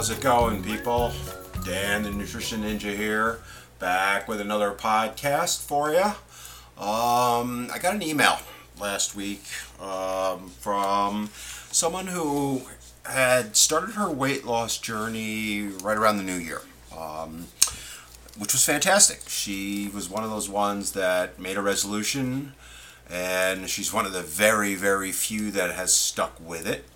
How's it going, people? Dan, the Nutrition Ninja here, back with another podcast for you. Um, I got an email last week um, from someone who had started her weight loss journey right around the new year, um, which was fantastic. She was one of those ones that made a resolution, and she's one of the very, very few that has stuck with it.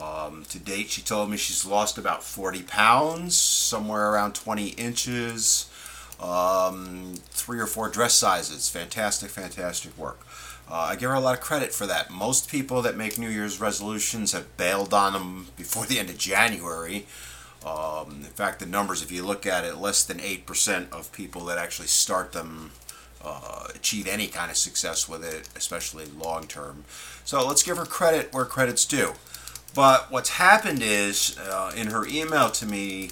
Um, to date, she told me she's lost about 40 pounds, somewhere around 20 inches, um, three or four dress sizes. Fantastic, fantastic work. Uh, I give her a lot of credit for that. Most people that make New Year's resolutions have bailed on them before the end of January. Um, in fact, the numbers, if you look at it, less than 8% of people that actually start them uh, achieve any kind of success with it, especially long term. So let's give her credit where credit's due. But what's happened is, uh, in her email to me,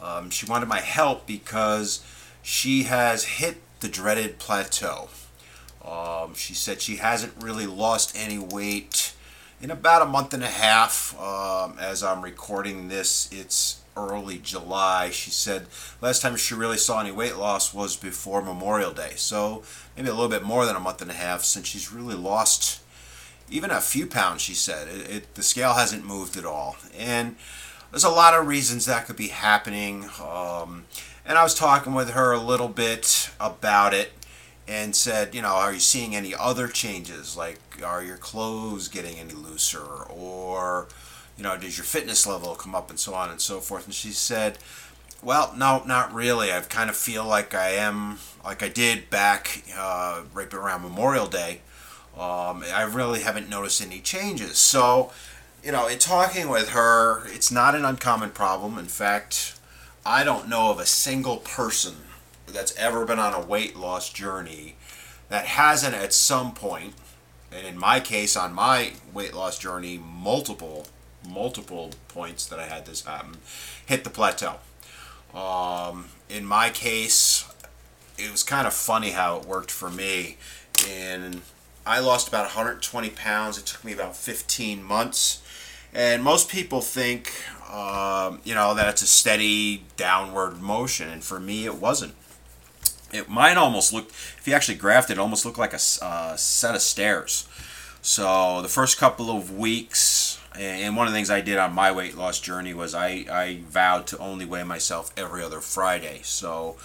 um, she wanted my help because she has hit the dreaded plateau. Um, she said she hasn't really lost any weight in about a month and a half. Um, as I'm recording this, it's early July. She said last time she really saw any weight loss was before Memorial Day. So maybe a little bit more than a month and a half since she's really lost even a few pounds, she said. It, it, the scale hasn't moved at all. And there's a lot of reasons that could be happening. Um, and I was talking with her a little bit about it and said, you know, are you seeing any other changes? Like, are your clothes getting any looser? Or, you know, does your fitness level come up and so on and so forth? And she said, well, no, not really. I kind of feel like I am, like I did back uh, right around Memorial Day um, I really haven't noticed any changes. So, you know, in talking with her, it's not an uncommon problem. In fact, I don't know of a single person that's ever been on a weight loss journey that hasn't at some point, and in my case, on my weight loss journey, multiple, multiple points that I had this happen, hit the plateau. Um, in my case, it was kind of funny how it worked for me. In I lost about 120 pounds. It took me about 15 months. And most people think, um, you know, that it's a steady downward motion. And for me, it wasn't. It mine almost looked, if you actually graphed it, it almost looked like a uh, set of stairs. So the first couple of weeks, and one of the things I did on my weight loss journey was I, I vowed to only weigh myself every other Friday. So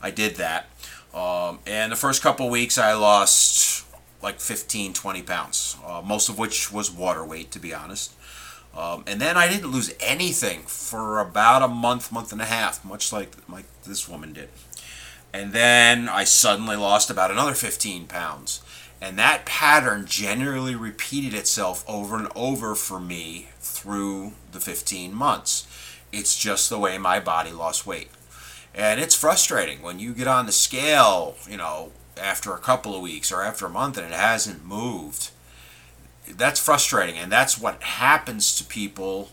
I did that. Um, and the first couple of weeks, I lost like 15, 20 pounds, uh, most of which was water weight, to be honest. Um, and then I didn't lose anything for about a month, month and a half, much like like this woman did. And then I suddenly lost about another 15 pounds. And that pattern generally repeated itself over and over for me through the 15 months. It's just the way my body lost weight. And it's frustrating when you get on the scale, you know, after a couple of weeks or after a month and it hasn't moved. That's frustrating, and that's what happens to people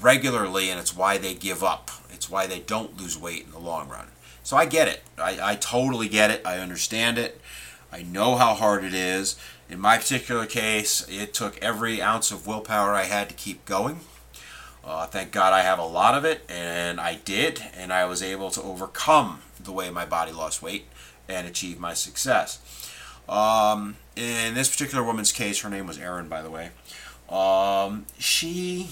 regularly, and it's why they give up. It's why they don't lose weight in the long run. So I get it. I, I totally get it. I understand it. I know how hard it is. In my particular case, it took every ounce of willpower I had to keep going. Uh, thank God I have a lot of it, and I did, and I was able to overcome the way my body lost weight and achieve my success. Um, in this particular woman's case, her name was Erin, by the way. Um, she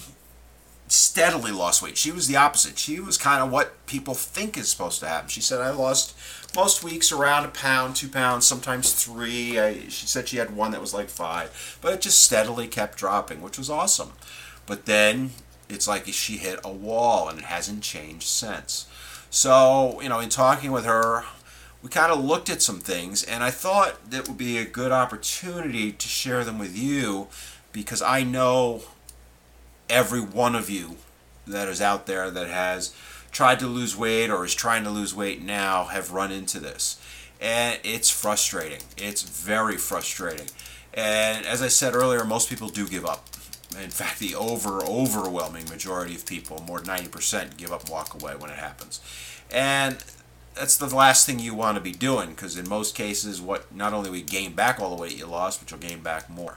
steadily lost weight. She was the opposite. She was kind of what people think is supposed to happen. She said, I lost most weeks around a pound, two pounds, sometimes three. I, she said she had one that was like five, but it just steadily kept dropping, which was awesome. But then it's like she hit a wall and it hasn't changed since. So, you know, in talking with her, we kind of looked at some things, and I thought that would be a good opportunity to share them with you because I know every one of you that is out there that has tried to lose weight or is trying to lose weight now have run into this. And it's frustrating. It's very frustrating. And as I said earlier, most people do give up. In fact, the over overwhelming majority of people, more than 90%, give up and walk away when it happens. And that's the last thing you want to be doing because in most cases, what not only we gain back all the weight you lost, but you'll gain back more.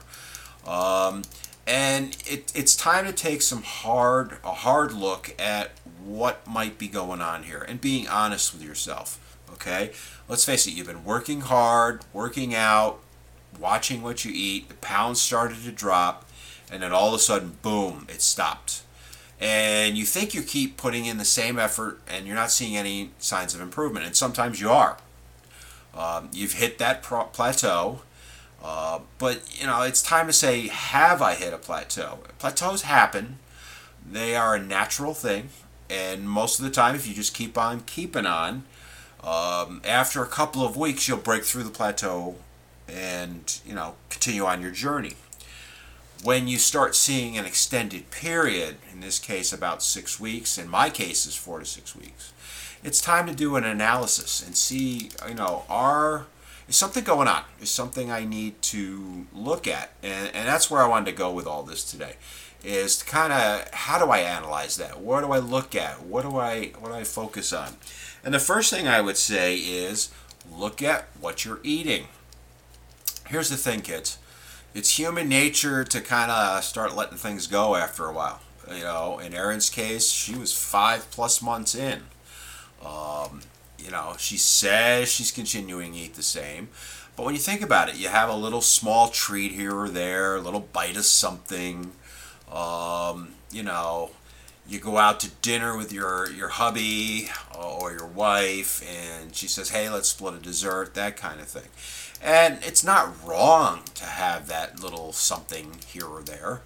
Um, and it, it's time to take some hard a hard look at what might be going on here and being honest with yourself okay let's face it you've been working hard working out watching what you eat the pounds started to drop and then all of a sudden boom it stopped and you think you keep putting in the same effort and you're not seeing any signs of improvement and sometimes you are um, you've hit that pro- plateau uh, but you know, it's time to say, have I hit a plateau? Plateaus happen; they are a natural thing, and most of the time, if you just keep on keeping on, um, after a couple of weeks, you'll break through the plateau, and you know, continue on your journey. When you start seeing an extended period, in this case about six weeks, in my case is four to six weeks, it's time to do an analysis and see, you know, are is something going on. Is something I need to look at. And, and that's where I wanted to go with all this today. Is to kind of how do I analyze that? What do I look at? What do I what do I focus on? And the first thing I would say is look at what you're eating. Here's the thing, kids. It's human nature to kind of start letting things go after a while. You know, in Erin's case, she was five plus months in. Um, you know, she says she's continuing to eat the same. But when you think about it, you have a little small treat here or there, a little bite of something. Um, you know, you go out to dinner with your, your hubby or your wife, and she says, hey, let's split a dessert, that kind of thing. And it's not wrong to have that little something here or there.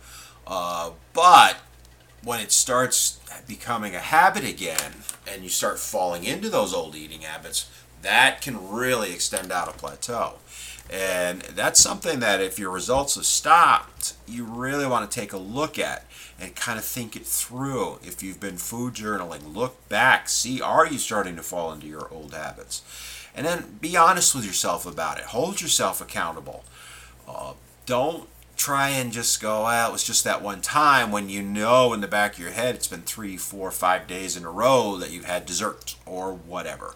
Uh, but when it starts becoming a habit again and you start falling into those old eating habits, that can really extend out a plateau. And that's something that if your results have stopped, you really want to take a look at and kind of think it through. If you've been food journaling, look back, see are you starting to fall into your old habits? And then be honest with yourself about it. Hold yourself accountable. Uh, don't try and just go, well, it was just that one time when you know in the back of your head it's been three, four, five days in a row that you've had dessert or whatever.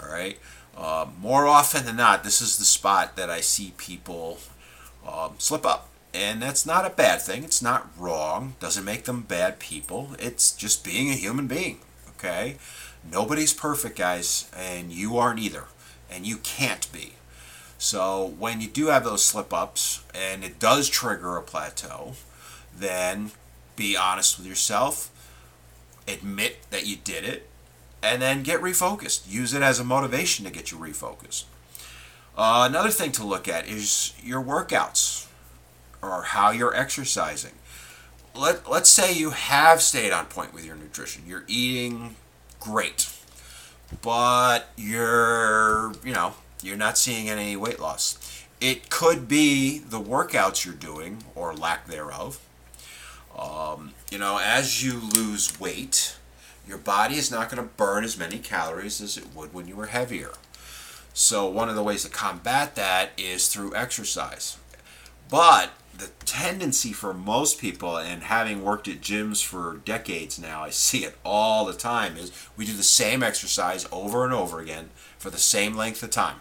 All right. Uh, more often than not, this is the spot that I see people um, slip up. And that's not a bad thing. It's not wrong. Doesn't make them bad people. It's just being a human being. Okay? Nobody's perfect, guys, and you aren't either. And you can't be. So when you do have those slip ups and it does trigger a plateau, then be honest with yourself, admit that you did it, and then get refocused. Use it as a motivation to get you refocused. Uh, another thing to look at is your workouts or how you're exercising. Let, let's say you have stayed on point with your nutrition. You're eating great, but you're, you know, you're not seeing any weight loss. It could be the workouts you're doing or lack thereof. Um, you know, as you lose weight, your body is not going to burn as many calories as it would when you were heavier. So, one of the ways to combat that is through exercise. But the tendency for most people, and having worked at gyms for decades now, I see it all the time, is we do the same exercise over and over again for the same length of time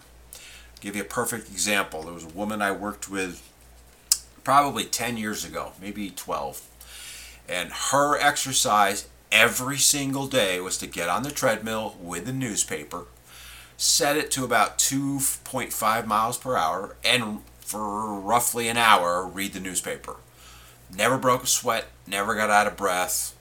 give you a perfect example. There was a woman I worked with probably 10 years ago, maybe 12. And her exercise every single day was to get on the treadmill with the newspaper, set it to about 2.5 miles per hour, and for roughly an hour read the newspaper. Never broke a sweat, never got out of breath.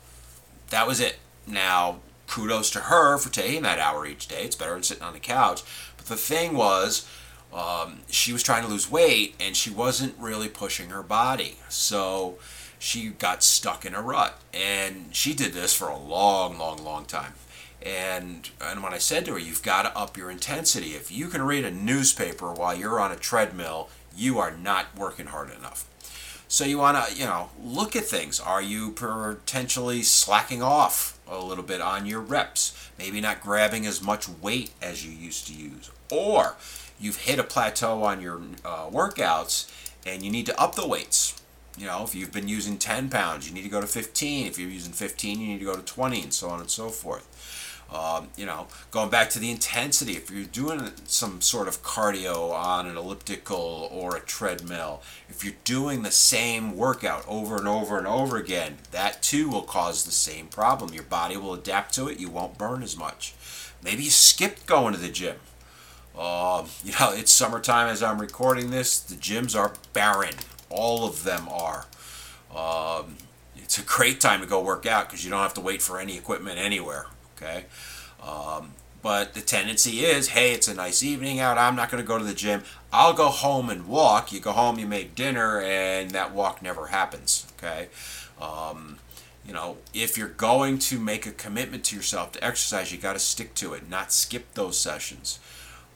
That was it. Now, kudos to her for taking that hour each day. It's better than sitting on the couch. But the thing was, um, she was trying to lose weight and she wasn't really pushing her body. So she got stuck in a rut. And she did this for a long, long, long time. And, and when I said to her, you've got to up your intensity. If you can read a newspaper while you're on a treadmill, you are not working hard enough. So you want to, you know, look at things. Are you potentially slacking off a little bit on your reps? Maybe not grabbing as much weight as you used to use. Or you've hit a plateau on your uh, workouts and you need to up the weights. You know, if you've been using 10 pounds, you need to go to 15. If you're using 15, you need to go to 20, and so on and so forth. Um, you know, going back to the intensity, if you're doing some sort of cardio on an elliptical or a treadmill, if you're doing the same workout over and over and over again, that too will cause the same problem. Your body will adapt to it, you won't burn as much. Maybe you skipped going to the gym. Uh, you know, it's summertime as I'm recording this, the gyms are barren. All of them are. Um, it's a great time to go work out because you don't have to wait for any equipment anywhere okay? Um, but the tendency is, hey, it's a nice evening out. I'm not going to go to the gym. I'll go home and walk. You go home, you make dinner, and that walk never happens. Okay. Um, you know, if you're going to make a commitment to yourself to exercise, you got to stick to it, not skip those sessions.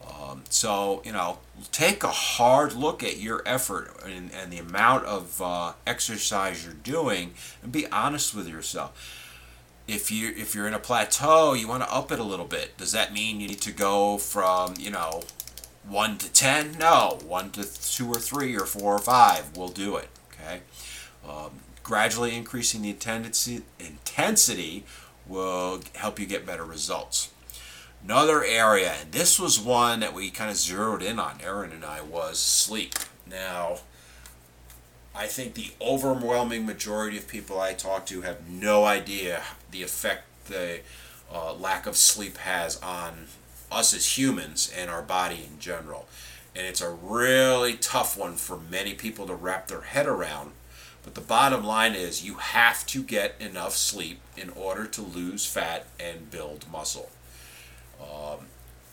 Um, so, you know, take a hard look at your effort and, and the amount of uh, exercise you're doing and be honest with yourself if you if you're in a plateau, you want to up it a little bit. Does that mean you need to go from you know one to ten? No, one to two or three or four or five will do it. Okay, um, gradually increasing the intensity intensity will help you get better results. Another area, and this was one that we kind of zeroed in on, Erin and I, was sleep. Now, I think the overwhelming majority of people I talk to have no idea the effect the uh, lack of sleep has on us as humans and our body in general. And it's a really tough one for many people to wrap their head around. But the bottom line is you have to get enough sleep in order to lose fat and build muscle. Um,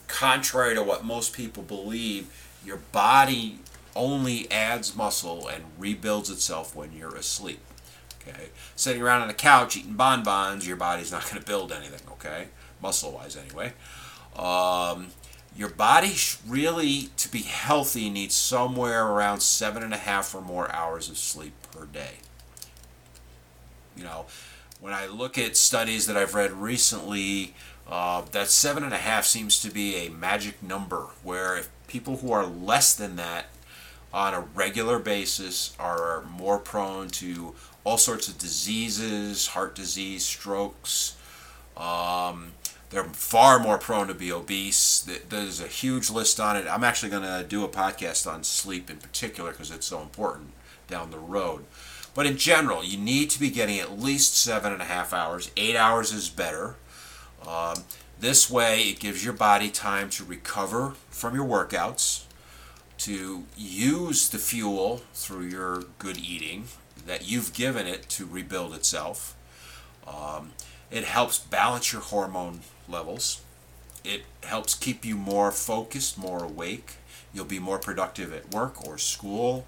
contrary to what most people believe, your body only adds muscle and rebuilds itself when you're asleep. Okay, sitting around on the couch eating bonbons, your body's not going to build anything. Okay, muscle-wise anyway. Um, your body really, to be healthy, needs somewhere around seven and a half or more hours of sleep per day. You know, when I look at studies that I've read recently, uh, that seven and a half seems to be a magic number where if people who are less than that on a regular basis are more prone to all sorts of diseases, heart disease, strokes. Um, they're far more prone to be obese. There's a huge list on it. I'm actually going to do a podcast on sleep in particular because it's so important down the road. But in general, you need to be getting at least seven and a half hours. Eight hours is better. Um, this way, it gives your body time to recover from your workouts to use the fuel through your good eating that you've given it to rebuild itself. Um, it helps balance your hormone levels. It helps keep you more focused, more awake. You'll be more productive at work or school.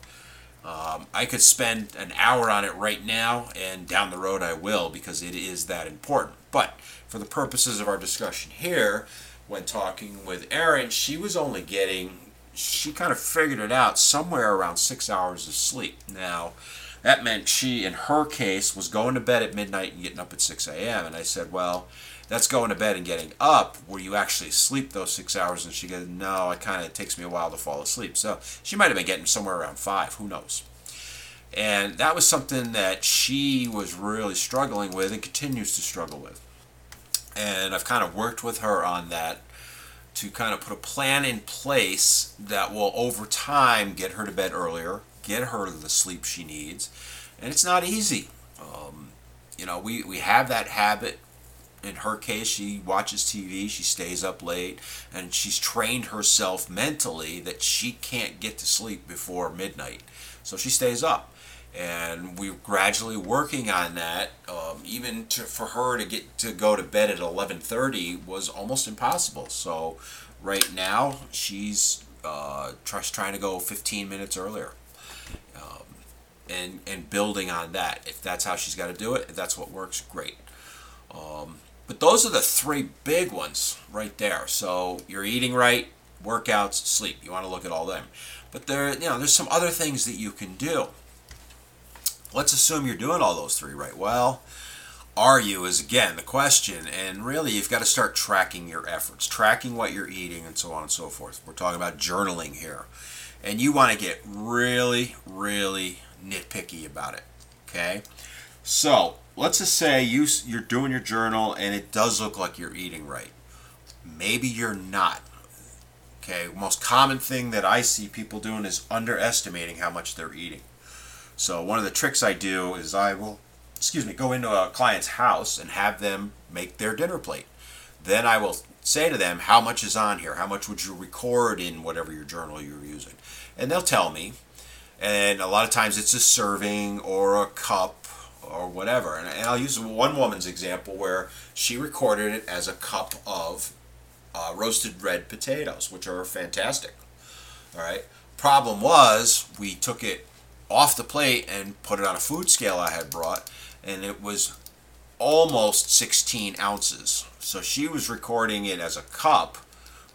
Um, I could spend an hour on it right now, and down the road I will because it is that important. But for the purposes of our discussion here, when talking with Erin, she was only getting she kind of figured it out somewhere around six hours of sleep. Now, that meant she, in her case, was going to bed at midnight and getting up at 6 a.m. And I said, well, that's going to bed and getting up where you actually sleep those six hours. And she goes, no, it kind of takes me a while to fall asleep. So she might have been getting somewhere around five. Who knows? And that was something that she was really struggling with and continues to struggle with. And I've kind of worked with her on that to kind of put a plan in place that will over time get her to bed earlier, get her the sleep she needs. And it's not easy. Um, you know, we, we have that habit. In her case, she watches TV, she stays up late, and she's trained herself mentally that she can't get to sleep before midnight. So she stays up and we're gradually working on that. Um, even to, for her to get to go to bed at 11:30 was almost impossible. So right now she's uh, trying to go 15 minutes earlier, um, and and building on that. If that's how she's got to do it, if that's what works, great. Um, but those are the three big ones right there. So you're eating right, workouts, sleep. You want to look at all them. But there, you know, there's some other things that you can do let's assume you're doing all those three right. Well, are you is again the question and really you've got to start tracking your efforts tracking what you're eating and so on and so forth we're talking about journaling here and you want to get really really nitpicky about it okay so let's just say you you're doing your journal and it does look like you're eating right. Maybe you're not. Okay, most common thing that I see people doing is underestimating how much they're eating. So one of the tricks I do is I will, excuse me, go into a client's house and have them make their dinner plate. Then I will say to them, how much is on here? How much would you record in whatever your journal you're using? And they'll tell me. And a lot of times it's a serving or a cup or whatever. And, I'll use one woman's example where she recorded it as a cup of uh, roasted red potatoes, which are fantastic. All right. Problem was, we took it off the plate and put it on a food scale I had brought, and it was almost 16 ounces. So she was recording it as a cup,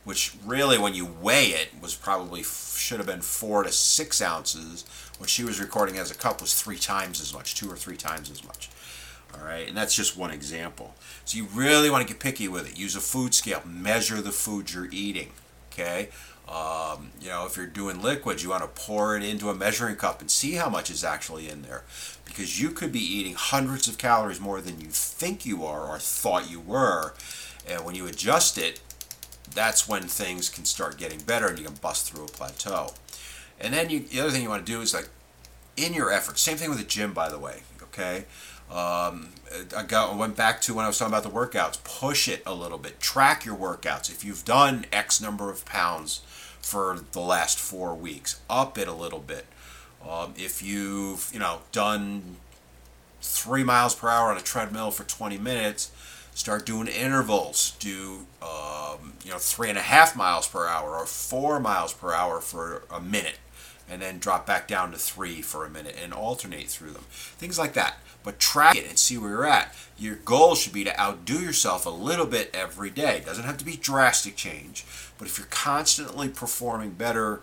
which really, when you weigh it, was probably should have been four to six ounces. What she was recording as a cup was three times as much, two or three times as much. All right, and that's just one example. So you really want to get picky with it. Use a food scale. Measure the food you're eating. Okay. Um, you know, if you're doing liquids, you want to pour it into a measuring cup and see how much is actually in there. Because you could be eating hundreds of calories more than you think you are or thought you were. And when you adjust it, that's when things can start getting better and you can bust through a plateau. And then you, the other thing you want to do is like in your efforts, same thing with the gym, by the way, okay? Um, I got, went back to when I was talking about the workouts. Push it a little bit. Track your workouts. If you've done X number of pounds for the last four weeks, up it a little bit. Um, if you've you know done three miles per hour on a treadmill for 20 minutes, start doing intervals. Do um, you know three and a half miles per hour or four miles per hour for a minute, and then drop back down to three for a minute and alternate through them. Things like that but track it and see where you're at. Your goal should be to outdo yourself a little bit every day. It doesn't have to be drastic change, but if you're constantly performing better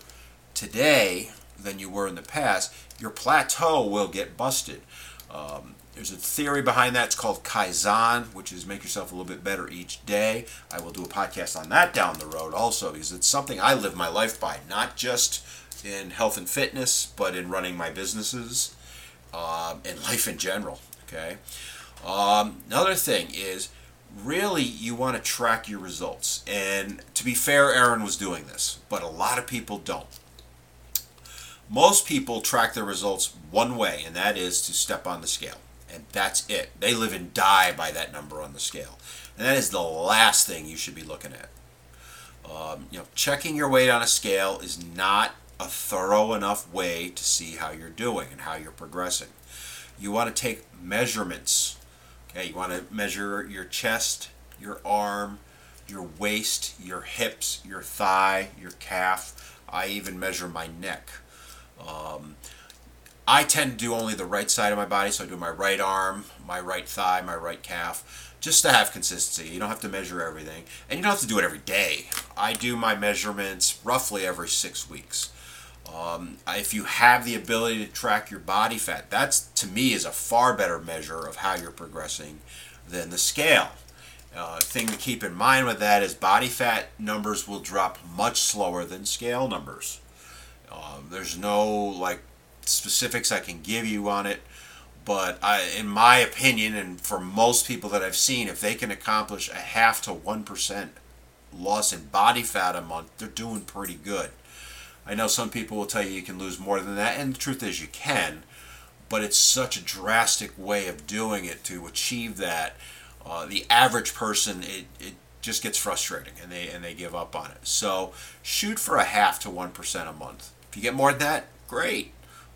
today than you were in the past, your plateau will get busted. Um, there's a theory behind that. It's called Kaizen, which is make yourself a little bit better each day. I will do a podcast on that down the road also because it's something I live my life by, not just in health and fitness, but in running my businesses um, and life in general. Okay. Um, another thing is really you want to track your results. And to be fair, Erin was doing this, but a lot of people don't. Most people track their results one way, and that is to step on the scale. And that's it. They live and die by that number on the scale. And that is the last thing you should be looking at. Um, you know, checking your weight on a scale is not a thorough enough way to see how you're doing and how you're progressing. You want to take measurements. Okay, you want to measure your chest, your arm, your waist, your hips, your thigh, your calf. I even measure my neck. Um, I tend to do only the right side of my body, so I do my right arm, my right thigh, my right calf, just to have consistency. You don't have to measure everything, and you don't have to do it every day. I do my measurements roughly every six weeks. Um, if you have the ability to track your body fat, that's to me is a far better measure of how you're progressing than the scale. Uh, thing to keep in mind with that is body fat numbers will drop much slower than scale numbers. Um, there's no like specifics I can give you on it, but I, in my opinion, and for most people that I've seen, if they can accomplish a half to one percent loss in body fat a month, they're doing pretty good. I know some people will tell you you can lose more than that, and the truth is you can, but it's such a drastic way of doing it to achieve that. Uh, the average person, it, it just gets frustrating and they and they give up on it. So shoot for a half to one percent a month. If you get more than that, great.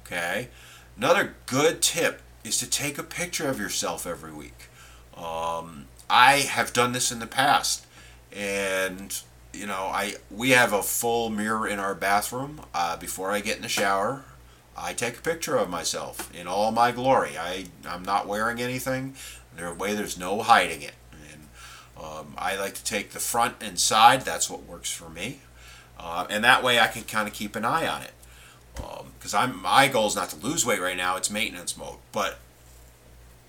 Okay. Another good tip is to take a picture of yourself every week. Um, I have done this in the past, and you know, I we have a full mirror in our bathroom. Uh, before I get in the shower, I take a picture of myself in all my glory. I I'm not wearing anything. There way there's no hiding it. And um, I like to take the front and side. That's what works for me. Uh, and that way I can kind of keep an eye on it. Because um, I'm my goal is not to lose weight right now. It's maintenance mode. But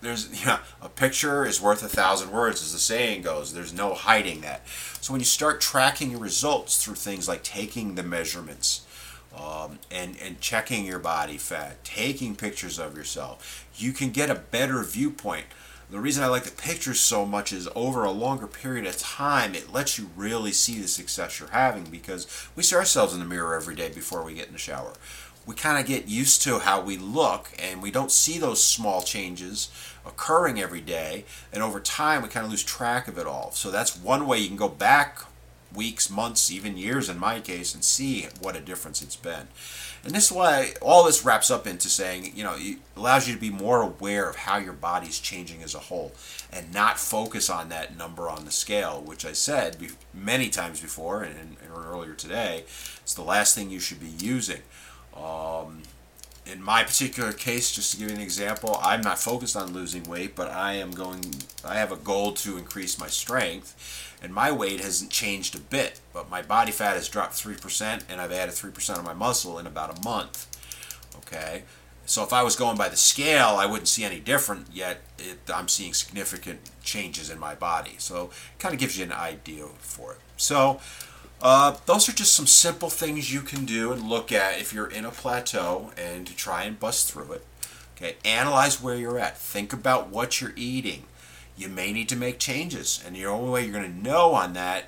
there's yeah, a picture is worth a thousand words, as the saying goes. There's no hiding that. So when you start tracking your results through things like taking the measurements, um, and and checking your body fat, taking pictures of yourself, you can get a better viewpoint. The reason I like the pictures so much is over a longer period of time, it lets you really see the success you're having because we see ourselves in the mirror every day before we get in the shower. We kind of get used to how we look and we don't see those small changes occurring every day. And over time, we kind of lose track of it all. So that's one way you can go back weeks, months, even years in my case, and see what a difference it's been. And this is why all this wraps up into saying, you know, it allows you to be more aware of how your body's changing as a whole and not focus on that number on the scale, which I said many times before and, and earlier today. It's the last thing you should be using. Um, in my particular case, just to give you an example, I'm not focused on losing weight, but I am going, I have a goal to increase my strength, and my weight hasn't changed a bit, but my body fat has dropped 3%, and I've added 3% of my muscle in about a month. Okay? So if I was going by the scale, I wouldn't see any different, yet it, I'm seeing significant changes in my body. So it kind of gives you an idea for it. So, uh, those are just some simple things you can do and look at if you're in a plateau and to try and bust through it. Okay, analyze where you're at. Think about what you're eating. You may need to make changes, and the only way you're going to know on that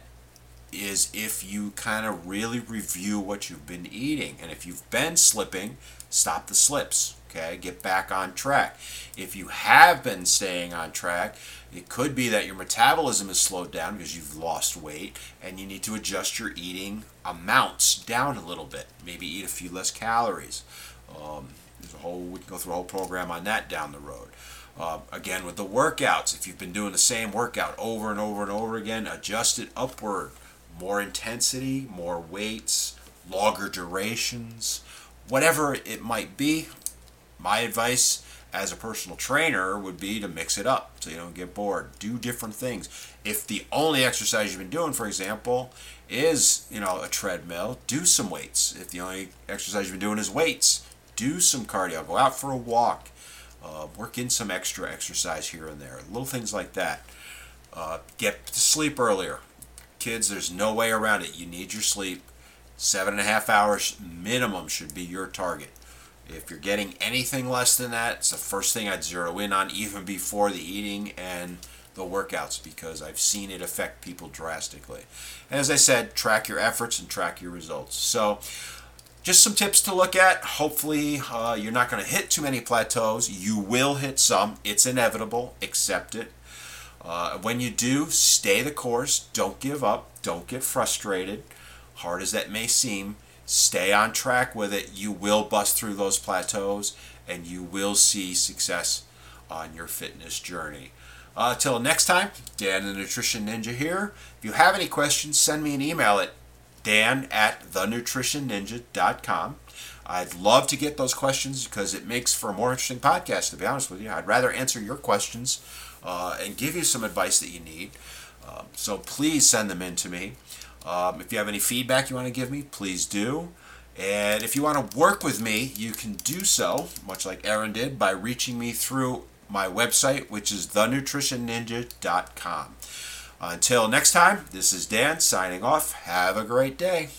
is if you kind of really review what you've been eating. And if you've been slipping, stop the slips. Okay, get back on track. If you have been staying on track, it could be that your metabolism is slowed down because you've lost weight and you need to adjust your eating amounts down a little bit. Maybe eat a few less calories. Um, there's a whole we can go through a whole program on that down the road. Uh, again, with the workouts, if you've been doing the same workout over and over and over again, adjust it upward. More intensity, more weights, longer durations, whatever it might be. My advice as a personal trainer would be to mix it up so you don't get bored. Do different things. If the only exercise you've been doing, for example, is you know a treadmill, do some weights. If the only exercise you've been doing is weights, do some cardio. Go out for a walk. Uh, work in some extra exercise here and there. Little things like that. Uh, get to sleep earlier. Kids, there's no way around it. You need your sleep. Seven and a half hours minimum should be your target. If you're getting anything less than that, it's the first thing I'd zero in on, even before the eating and the workouts, because I've seen it affect people drastically. And as I said, track your efforts and track your results. So, just some tips to look at. Hopefully, uh, you're not going to hit too many plateaus. You will hit some, it's inevitable. Accept it. Uh, when you do, stay the course. Don't give up. Don't get frustrated. Hard as that may seem, stay on track with it, you will bust through those plateaus and you will see success on your fitness journey. Uh, till next time, Dan the Nutrition Ninja here. If you have any questions, send me an email at dan at thenutritionninja.com. I'd love to get those questions because it makes for a more interesting podcast, to be honest with you. I'd rather answer your questions uh, and give you some advice that you need. Uh, so please send them in to me. Um, if you have any feedback you want to give me, please do. And if you want to work with me, you can do so, much like Erin did, by reaching me through my website, which is thenutritionninja.com. Until next time, this is Dan signing off. Have a great day.